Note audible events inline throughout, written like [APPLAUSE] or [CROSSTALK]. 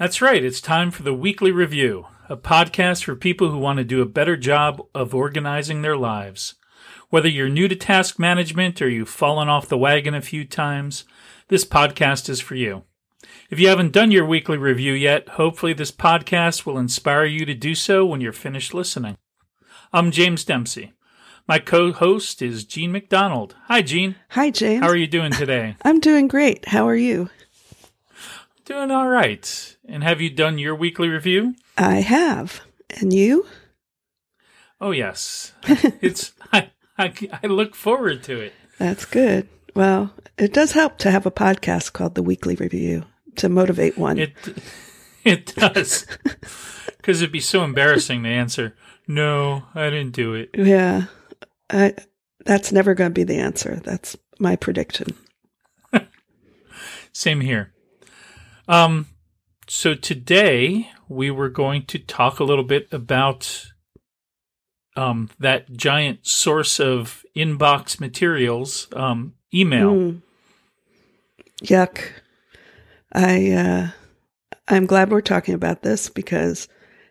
That's right. It's time for the Weekly Review, a podcast for people who want to do a better job of organizing their lives. Whether you're new to task management or you've fallen off the wagon a few times, this podcast is for you. If you haven't done your weekly review yet, hopefully this podcast will inspire you to do so when you're finished listening. I'm James Dempsey. My co-host is Jean McDonald. Hi, Jean. Hi, James. How are you doing today? [LAUGHS] I'm doing great. How are you? Doing all right. And have you done your weekly review? I have. And you? Oh yes. [LAUGHS] it's I, I I look forward to it. That's good. Well, it does help to have a podcast called The Weekly Review to motivate one. It it does. [LAUGHS] Cuz it'd be so embarrassing to answer, "No, I didn't do it." yeah. I, that's never going to be the answer. That's my prediction. [LAUGHS] Same here. Um, so today we were going to talk a little bit about um, that giant source of inbox materials, um, email. Mm. Yuck. I uh, I'm glad we're talking about this because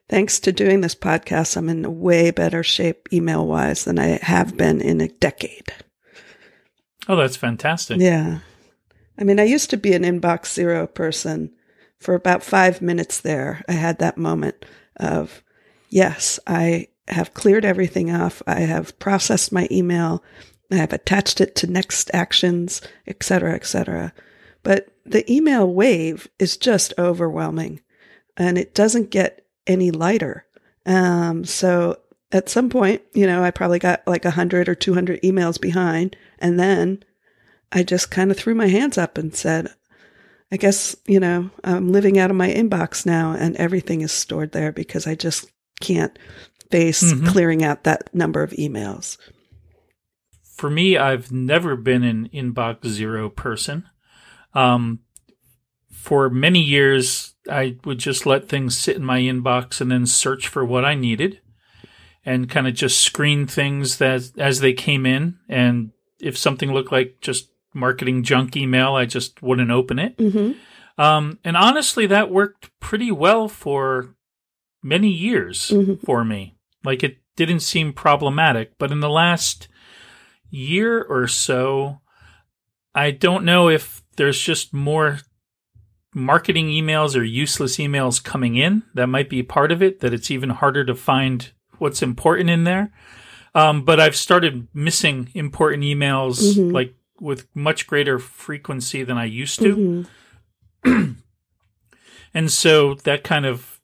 thanks to doing this podcast, I'm in a way better shape email wise than I have been in a decade. Oh, that's fantastic. Yeah. I mean, I used to be an inbox zero person. For about five minutes there, I had that moment of, yes, I have cleared everything off. I have processed my email. I have attached it to next actions, et cetera, et cetera. But the email wave is just overwhelming and it doesn't get any lighter. Um, so at some point, you know, I probably got like 100 or 200 emails behind. And then I just kind of threw my hands up and said, I guess, you know, I'm living out of my inbox now and everything is stored there because I just can't face Mhm. clearing out that number of emails. For me, I've never been an inbox zero person. Um, for many years, I would just let things sit in my inbox and then search for what I needed and kind of just screen things that as they came in. And if something looked like just marketing junk email, I just wouldn't open it. Mm-hmm. Um, and honestly, that worked pretty well for many years Mhm. for me. Like it didn't seem problematic, but in the last year or so, I don't know if there's just more marketing emails or useless emails coming in. That might be part of it, that it's even harder to find what's important in there. Um, but I've started missing important emails Mhm. like with much greater frequency than I used to. Mhm. [CLEARS THROAT] And so that kind of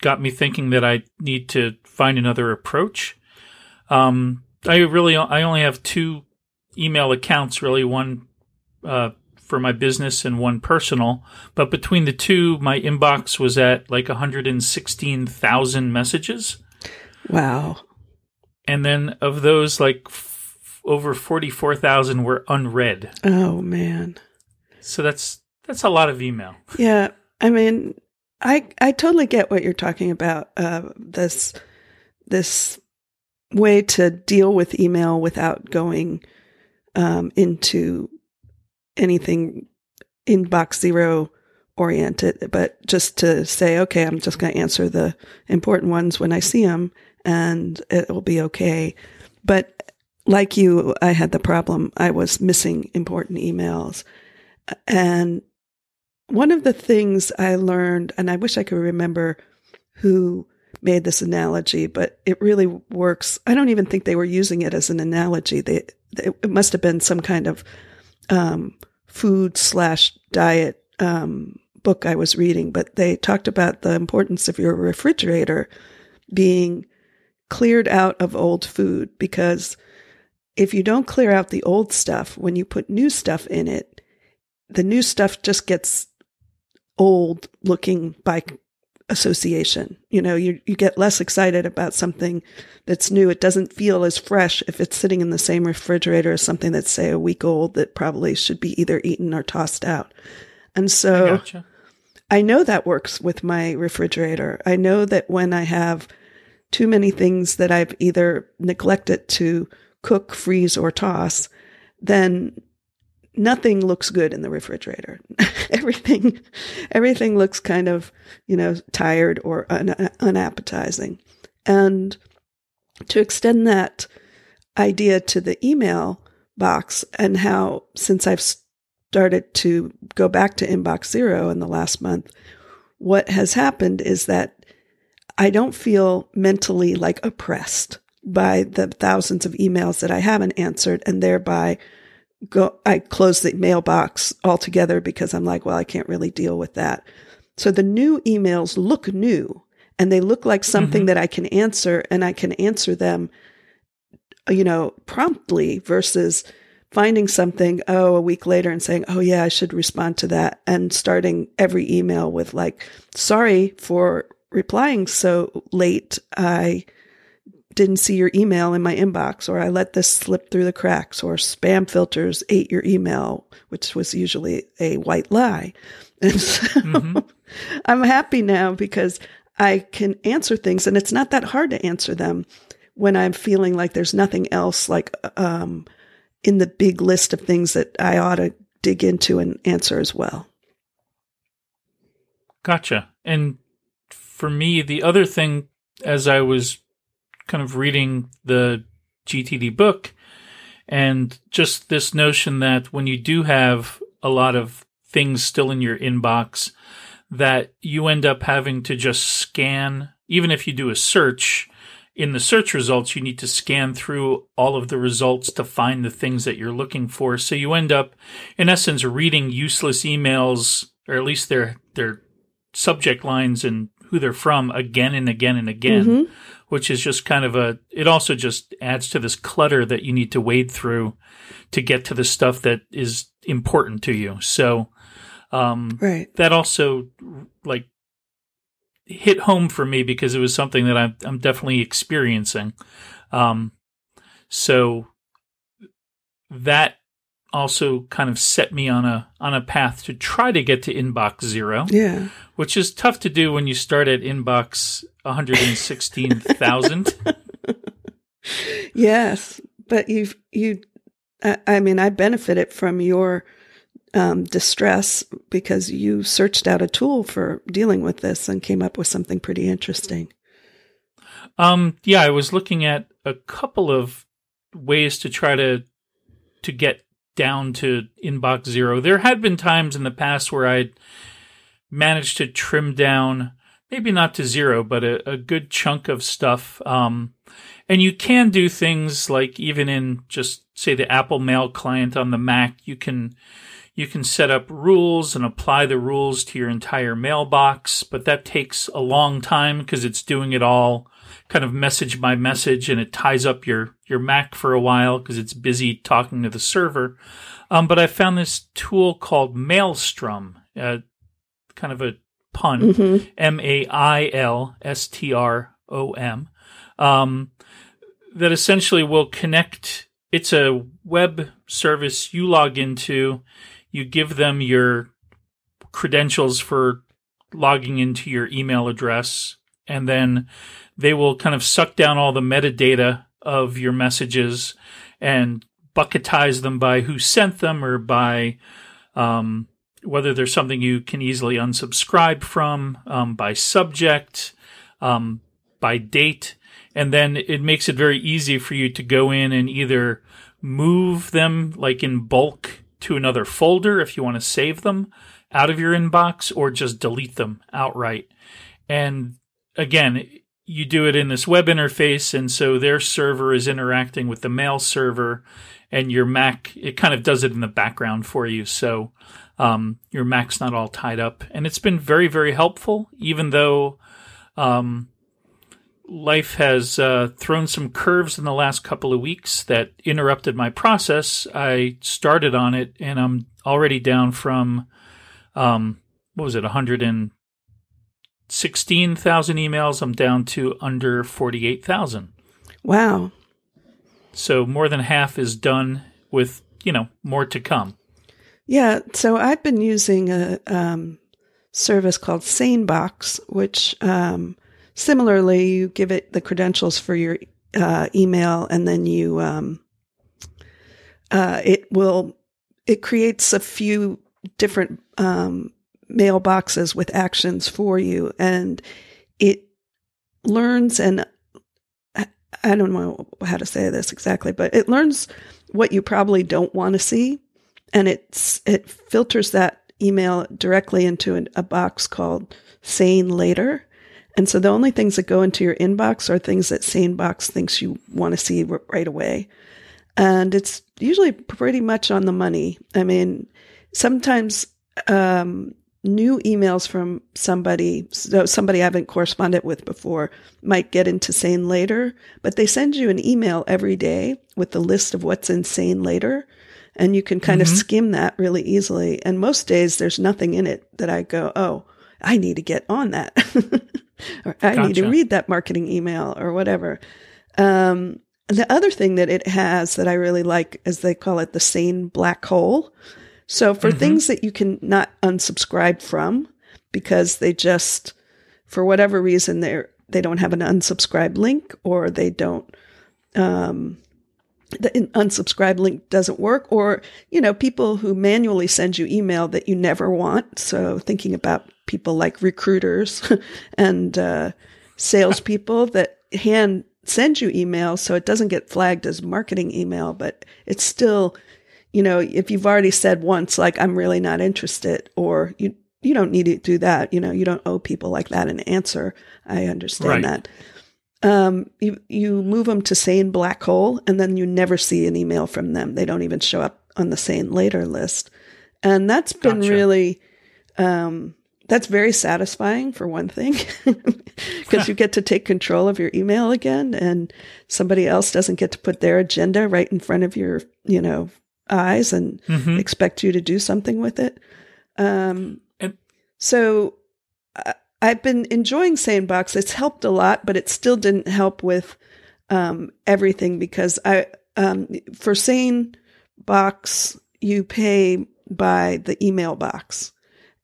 got me thinking that I need to find another approach. Um, I really, I only have two email accounts, really one, uh, for my business and one personal. But between the two, my inbox was at like 116,000 messages. Wow. And then of those, like over 44,000 were unread. Oh, man. So that's, that's a lot of email. Yeah, I mean, I I totally get what you're talking about. Uh, this this way to deal with email without going um, into anything inbox zero oriented, but just to say, okay, I'm just going to answer the important ones when I see them, and it will be okay. But like you, I had the problem. I was missing important emails, and one of the things I learned, and I wish I could remember who made this analogy, but it really works. I don't even think they were using it as an analogy. They, it must have been some kind of um, food slash diet um, book I was reading, but they talked about the importance of your refrigerator being cleared out of old food because if you don't clear out the old stuff, when you put new stuff in it, the new stuff just gets old looking by association. You know, you, you get less excited about something that's new. It doesn't feel as fresh if it's sitting in the same refrigerator as something that's, say, a week old that probably should be either eaten or tossed out. And I so gotcha. I know that works with my refrigerator. I know that when I have too many things that I've either neglected to cook, freeze, or toss, then nothing looks good in the refrigerator. [LAUGHS] everything, everything looks kind of, you know, tired or un- unappetizing. And to extend that idea to the email box and how, since I've started to go back to inbox zero in the last month, what has happened is that I don't feel mentally like oppressed by the thousands of emails that I haven't answered and thereby go I close the mailbox altogether because I'm like, well, I can't really deal with that. So the new emails look new and they look like something mm-hmm. that I can answer and I can answer them you know, promptly versus finding something, oh, a week later and saying, oh, yeah, I should respond to that. And starting every email with, like, sorry for replying so late. I didn't see your email in my inbox, or I let this slip through the cracks, or spam filters ate your email, which was usually a white lie. [LAUGHS] And so mm-hmm. I'm happy now because I can answer things, and it's not that hard to answer them when I'm feeling like there's nothing else like um, in the big list of things that I ought to dig into and answer as well. Gotcha. And for me, the other thing, as I was kind of reading the GTD book, and just this notion that when you do have a lot of things still in your inbox, that you end up having to just scan, even if you do a search, in the search results, you need to scan through all of the results to find the things that you're looking for. So you end up, in essence, reading useless emails, or at least their their subject lines and who they're from again and again and again, mm-hmm. Which is just kind of a. It also just adds to this clutter that you need to wade through to get to the stuff that is important to you. So, um, right. That also like hit home for me because it was something that I'm, I'm definitely experiencing. Um, so that also kind of set me on a on a path to try to get to inbox zero. Yeah, which is tough to do when you start at inbox one hundred and sixteen thousand. yes, but you've you. I, I mean, I benefited from your um, distress because you searched out a tool for dealing with this and came up with something pretty interesting. Um, yeah, I was looking at a couple of ways to try to to get down to inbox zero. There had been times in the past where I'd managed to trim down, maybe not to zero, but a, a good chunk of stuff. Um, and you can do things like even in just say the Apple Mail client on the Mac, you can you can set up rules and apply the rules to your entire mailbox, but that takes a long time because it's doing it all kind of message by message and it ties up your, your Mac for a while because it's busy talking to the server. Um, but I found this tool called Mailstrom, uh, kind of a pun, mm-hmm. M A I L S T R O M, um, that essentially will connect. It's a web service you log into you give them your credentials for logging into your email address, and then they will kind of suck down all the metadata of your messages and bucketize them by who sent them or by um, whether there's something you can easily unsubscribe from, um, by subject, um, by date. And then it makes it very easy for you to go in and either move them like in bulk to another folder if you want to save them out of your inbox or just delete them outright. And again, you do it in this web interface, and so their server is interacting with the mail server, and your Mac, it kind of does it in the background for you. So um, your Mac's not all tied up. And it's been very, very helpful, even though um, life has uh, thrown some curves in the last couple of weeks that interrupted my process. I started on it and I'm already down from, um, what was it, 116,000 emails. I'm down to under 48,000. Wow. So more than half is done with, you know, more to come. Yeah. So I've been using a um, service called SaneBox, which, um, Similarly, you give it the credentials for your uh, email, and then you um, uh, it will it creates a few different um, mailboxes with actions for you, and it learns and I don't know how to say this exactly, but it learns what you probably don't want to see, and it's it filters that email directly into an, a box called Sane Later. And so the only things that go into your inbox are things that SaneBox thinks you want to see right away. And it's usually pretty much on the money. I mean, sometimes um, new emails from somebody, so somebody I haven't corresponded with before, might get into Sane Later, but they send you an email every day with the list of what's in Sane Later and you can kind mm-hmm. of skim that really easily. And most days there's nothing in it that I go, oh, I need to get on that, [LAUGHS] or I gotcha. need to read that marketing email or whatever. Um, the other thing that it has that I really like is they call it the sane black hole. So for mm-hmm. things that you can not unsubscribe from because they just, for whatever reason, they're they don't have an unsubscribe link or they don't um, the unsubscribe link doesn't work or you know people who manually send you email that you never want so thinking about people like recruiters [LAUGHS] and uh, salespeople that hand send you email so it doesn't get flagged as marketing email but it's still you know if you've already said once like i'm really not interested or you you don't need to do that you know you don't owe people like that an answer i understand right. that um, you, you move them to sane black hole and then you never see an email from them. They don't even show up on the sane later list. And that's been gotcha. really, um, that's very satisfying for one thing, [LAUGHS] because you get to take control of your email again and somebody else doesn't get to put their agenda right in front of your, you know, eyes and mm-hmm. expect you to do something with it. Um, and- so, uh, I've been enjoying SaneBox. It's helped a lot, but it still didn't help with um, everything because I um, for SaneBox you pay by the email box,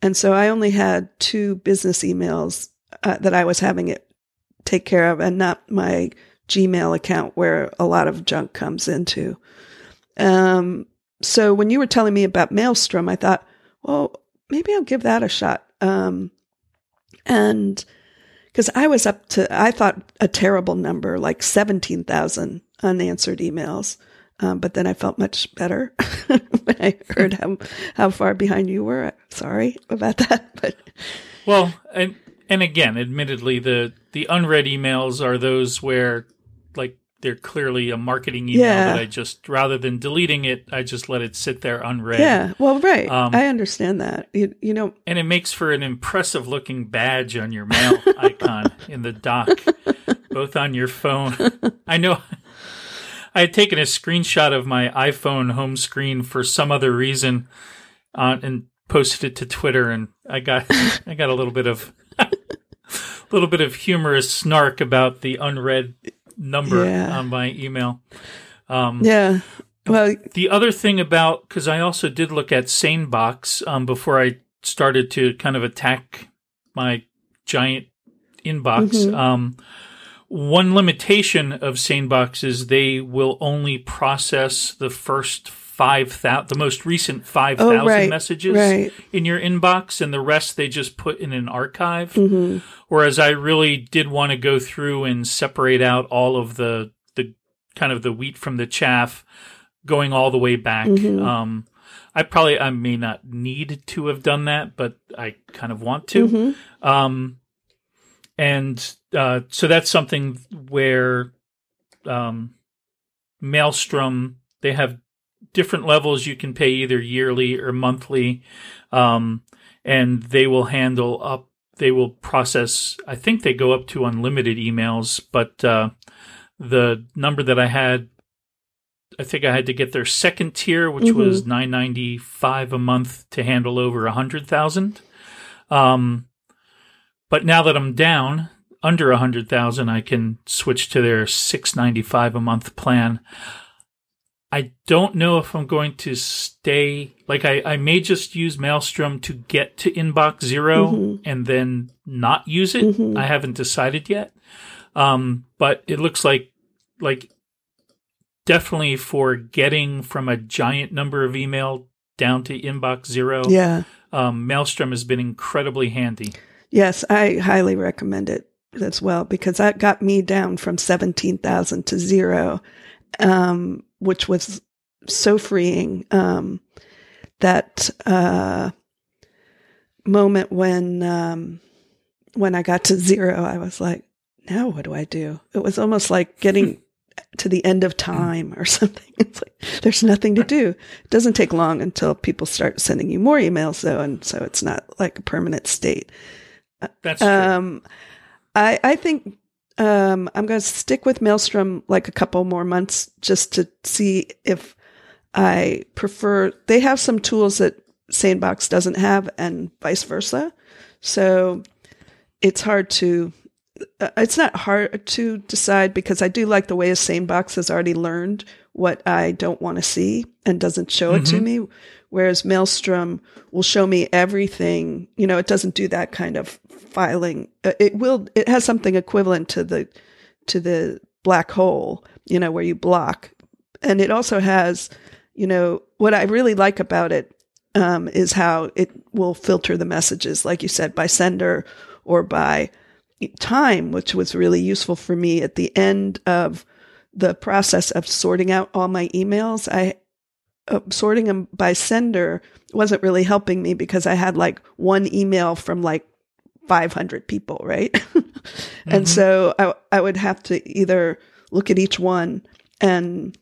and so I only had two business emails uh, that I was having it take care of, and not my Gmail account where a lot of junk comes into. Um, so when you were telling me about Mailstrom, I thought, well, maybe I'll give that a shot. Um, and because I was up to, I thought a terrible number, like 17,000 unanswered emails. Um, but then I felt much better [LAUGHS] when I heard how, how far behind you were. Sorry about that. [LAUGHS] But well, and, and again, admittedly, the, the unread emails are those where like they're clearly a marketing email yeah. that I just rather than deleting it, I just let it sit there unread. Yeah, well, right. Um, I understand that. You, you know, and it makes for an impressive looking badge on your mail [LAUGHS] icon in the dock, both on your phone. [LAUGHS] I know. I had taken a screenshot of my iPhone home screen for some other reason, uh, and posted it to Twitter, and I got [LAUGHS] I got a little bit of. a little bit of humorous snark about the unread number yeah. on my email. Um, yeah. Well, the other thing about because I also did look at SaneBox um, before I started to kind of attack my giant inbox. Mm-hmm. Um, one limitation of SaneBox is they will only process the first five thousand, the most recent five thousand oh, right, messages right. in your inbox, and the rest they just put in an archive. Mm-hmm. Whereas I really did want to go through and separate out all of the the kind of the wheat from the chaff, going all the way back. Mm-hmm. Um, I probably I may not need to have done that, but I kind of want to. Mm-hmm. Um, and uh, so that's something where um, Mailstrom they have different levels you can pay either yearly or monthly. Um, and they will handle up, they will process, I think they go up to unlimited emails, but, uh, the number that I had, I think I had to get their second tier, which mm-hmm. was nine ninety five a month to handle over a hundred thousand. Um, but now that I'm down under a hundred thousand, I can switch to their six ninety five a month plan. I don't know if I'm going to stay. Like, I, I may just use Mailstrom to get to inbox 0 mm-hmm. and then not use it. Mm-hmm. I haven't decided yet. Um, but it looks like, like, definitely for getting from a giant number of email down to inbox zero. Yeah. Um, Mailstrom has been incredibly handy. Yes, I highly recommend it as well because that got me down from 17,000 to zero, um, which was so freeing. Um, that, uh, moment when, um, when I got to zero, I was like, now what do I do? It was almost like getting [LAUGHS] to the end of time or something. [LAUGHS] It's like there's nothing to do. It doesn't take long until people start sending you more emails though, and so it's not like a permanent state. That's true. Um, I I think um, I'm going to stick with Mailstrom like a couple more months just to see if I prefer. They have some tools that SaneBox doesn't have, and vice versa. So it's hard to. Uh, it's not hard to decide because I do like the way a SaneBox has already learned what I don't want to see and doesn't show it to me. Whereas Mailstrom will show me everything. You know, it doesn't do that kind of filing. Uh, It will. It has something equivalent to the to the black hole. You know, where you block, and it also has. You know, what I really like about it um, is how it will filter the messages, like you said, by sender or by time, which was really useful for me at the end of the process of sorting out all my emails. I uh, sorting them by sender wasn't really helping me because I had like one email from like 500 people, right? [LAUGHS] and so I, I would have to either look at each one and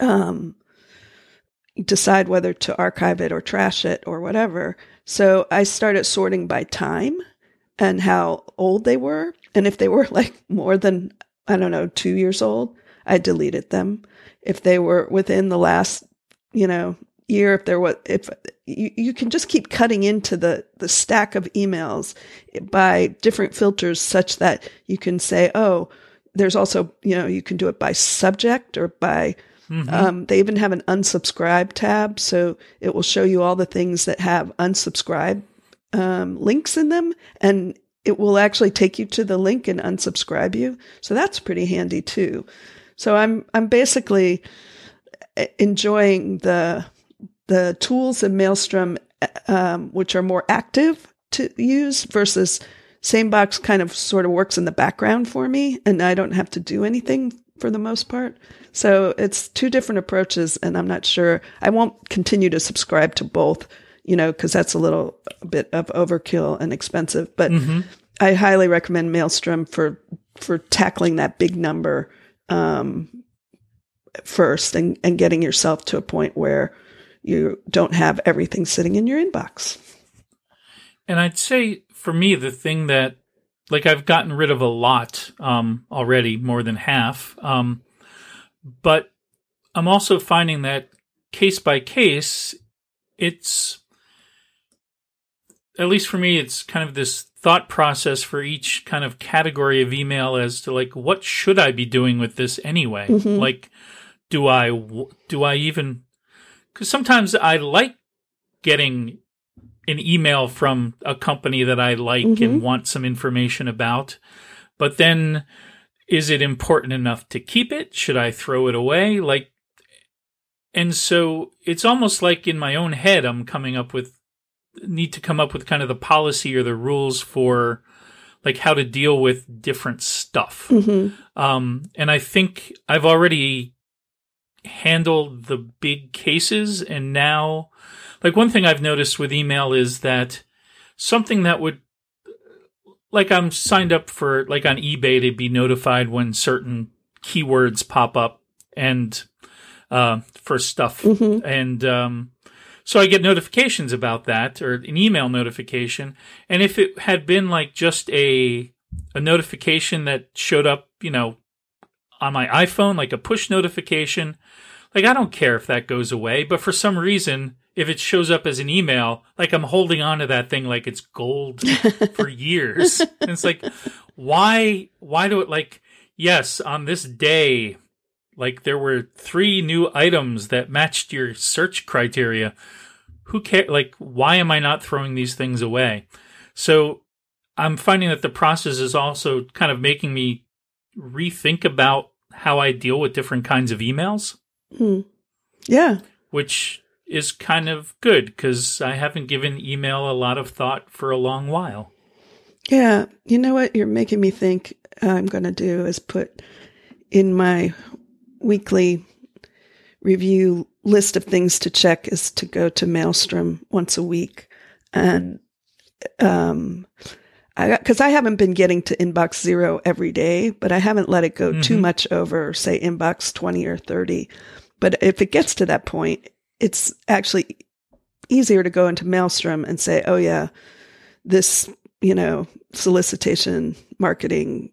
um, decide whether to archive it or trash it or whatever. So I started sorting by time and how old they were. And if they were [LAUGHS] like more than, I don't know, two years old, I deleted them. If they were within the last, you know, year, if there was, if you, you can just keep cutting into the, the stack of emails by different filters such that you can say, oh, there's also, you know, you can do it by subject or by, um, they even have an unsubscribe tab. So it will show you all the things that have unsubscribe um, links in them. And it will actually take you to the link and unsubscribe you. So that's pretty handy too. So I'm, I'm basically uh, enjoying the, the tools in Mailstrom, um, which are more active to use versus SaneBox kind of sort of works in the background for me and I don't have to do anything for the most part. So it's two different approaches and I'm not sure I won't continue to subscribe to both, you know, cause that's a little a bit of overkill and expensive, but I highly recommend Mailstrom for, for tackling that big number, um, first and, and getting yourself to a point where you don't have everything sitting in your inbox. And I'd say for me, the thing that, like, I've gotten rid of a lot um, already, more than half. Um, but I'm also finding that case by case, it's, at least for me, it's kind of this thought process for each kind of category of email as to like, what should I be doing with this anyway? Mm-hmm. Like, do I, do I even, because sometimes I like getting an email from a company that I like and mm-hmm. want some information about. But then is it important enough to keep it? Should I throw it away? Like, and so it's almost like in my own head, I'm coming up with, need to come up with kind of the policy or the rules for like how to deal with different stuff. Um, and I think I've already handled the big cases and now like one thing I've noticed with email is that something that would like I'm signed up for like on eBay to be notified when certain keywords pop up and uh, for stuff. And um, so I get notifications about that or an email notification and if it had been like just a a notification that showed up you know on my iPhone like a push notification like I don't care if that goes away but for some reason if it shows up as an email, like I'm holding on to that thing like it's gold [LAUGHS] for years. and it's like, why, why do it like, yes, on this day, like there were three new items that matched your search criteria. Who care? Like, why am I not throwing these things away? So I'm finding that the process is also kind of making me rethink about how I deal with different kinds of emails, hmm. Yeah. which is kind of good because I haven't given email a lot of thought for a long while. Yeah. You know what you're making me think I'm going to do is put in my weekly review list of things to check is to go to Mailstrom once a week. And, um, I, cause I haven't been getting to inbox zero every day, but I haven't let it go mm-hmm. too much over, say, inbox 20 or 30. But if it gets to that point, it's actually easier to go into Mailstrom and say, oh, yeah, this, you know, solicitation marketing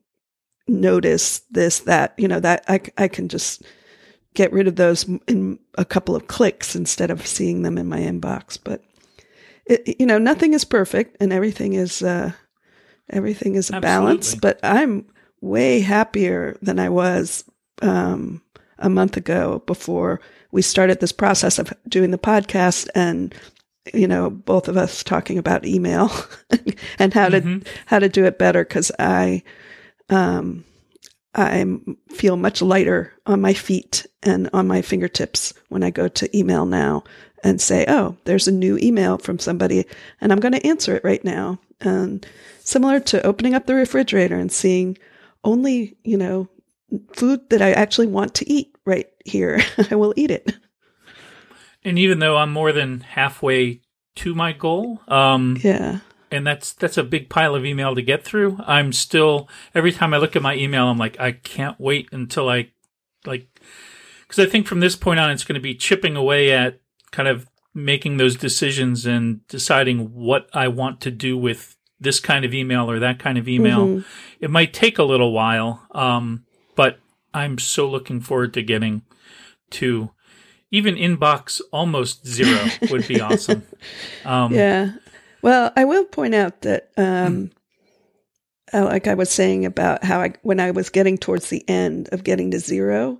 notice, this, that, you know, that I, I can just get rid of those in a couple of clicks instead of seeing them in my inbox. But, it, you know, nothing is perfect and everything is, uh, everything is a Absolutely. balance, but I'm way happier than I was, um, a month ago before we started this process of doing the podcast and you know both of us talking about email [LAUGHS] and how to mm-hmm. how to do it better because i um i feel much lighter on my feet and on my fingertips when i go to email now and say oh there's a new email from somebody and i'm going to answer it right now and similar to opening up the refrigerator and seeing only you know food that I actually want to eat right here. [LAUGHS] I will eat it. And even though I'm more than halfway to my goal, um, yeah, and that's that's a big pile of email to get through. I'm still every time I look at my email, I'm like, I can't wait until I like because I think from this point on, it's going to be chipping away at kind of making those decisions and deciding what I want to do with this kind of email or that kind of email. Mm-hmm. It might take a little while. Um, but I'm so looking forward to getting to even inbox almost zero would be [LAUGHS] awesome. Um, yeah. Well, I will point out that, um, [CLEARS THROAT] uh, like I was saying about how I, when I was getting towards the end of getting to zero,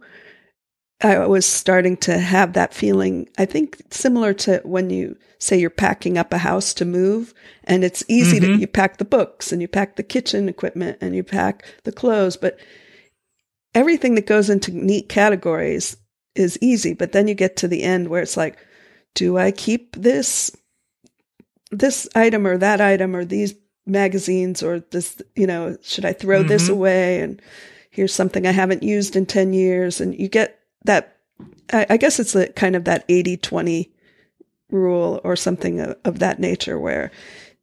I was starting to have that feeling. I think similar to when you say you're packing up a house to move, and it's easy mm-hmm. to you pack the books and you pack the kitchen equipment and you pack the clothes, but everything that goes into neat categories is easy, but then you get to the end where it's like, do I keep this this item or that item or these magazines or this, you know, should I throw mm-hmm. this away? And here's something I haven't used in 10 years. And you get that, I, I guess it's a kind of that 80 20 rule or something of, of that nature where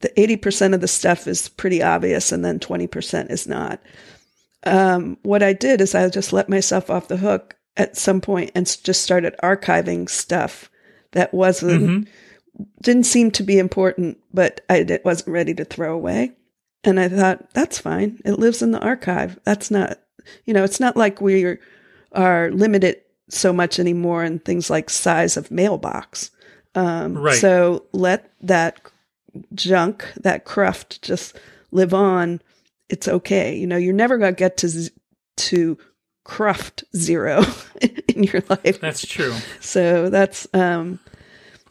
the 80% of the stuff is pretty obvious and then 20% is not um, what I did is I just let myself off the hook at some point and just started archiving stuff that wasn't mm-hmm. Didn't seem to be important, but I wasn't ready to throw away. And I thought that's fine. It lives in the archive. That's not, you know, it's not like we are limited so much anymore in things like size of mailbox. Um, right. So let that junk, that cruft, just live on it's okay. You know, you're never going to get to to cruft zero [LAUGHS] in your life. That's true. So that's um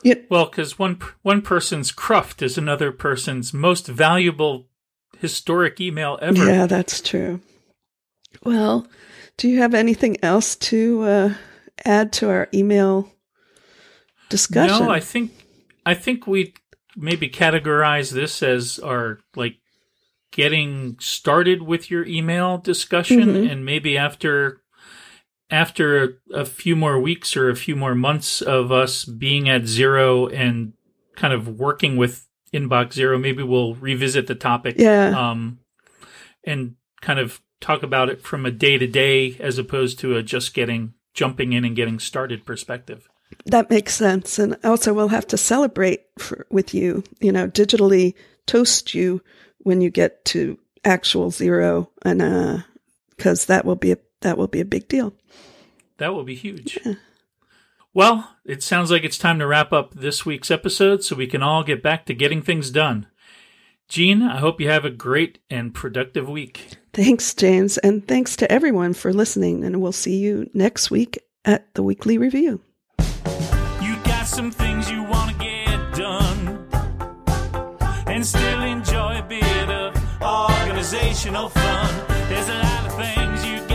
it, well, because one one person's cruft is another person's most valuable historic email ever. Yeah, that's true. Well, do you have anything else to uh, add to our email discussion? No, I think I think we maybe categorize this as our like getting started with your email discussion mm-hmm. and maybe after after a few more weeks or a few more months of us being at zero and kind of working with inbox zero maybe we'll revisit the topic yeah. um and kind of talk about it from a day to day as opposed to a just getting jumping in and getting started perspective that makes sense and also we'll have to celebrate for, with you you know digitally toast you when you get to actual zero and uh because that will be a that will be a big deal that will be huge yeah. well it sounds like it's time to wrap up this week's episode so we can all get back to getting things done Jean, I hope you have a great and productive week. Thanks, James, and thanks to everyone for listening. And we'll see you next week at the weekly review. You got some things you want to get done and still enjoy organizational fun. There's a lot of things you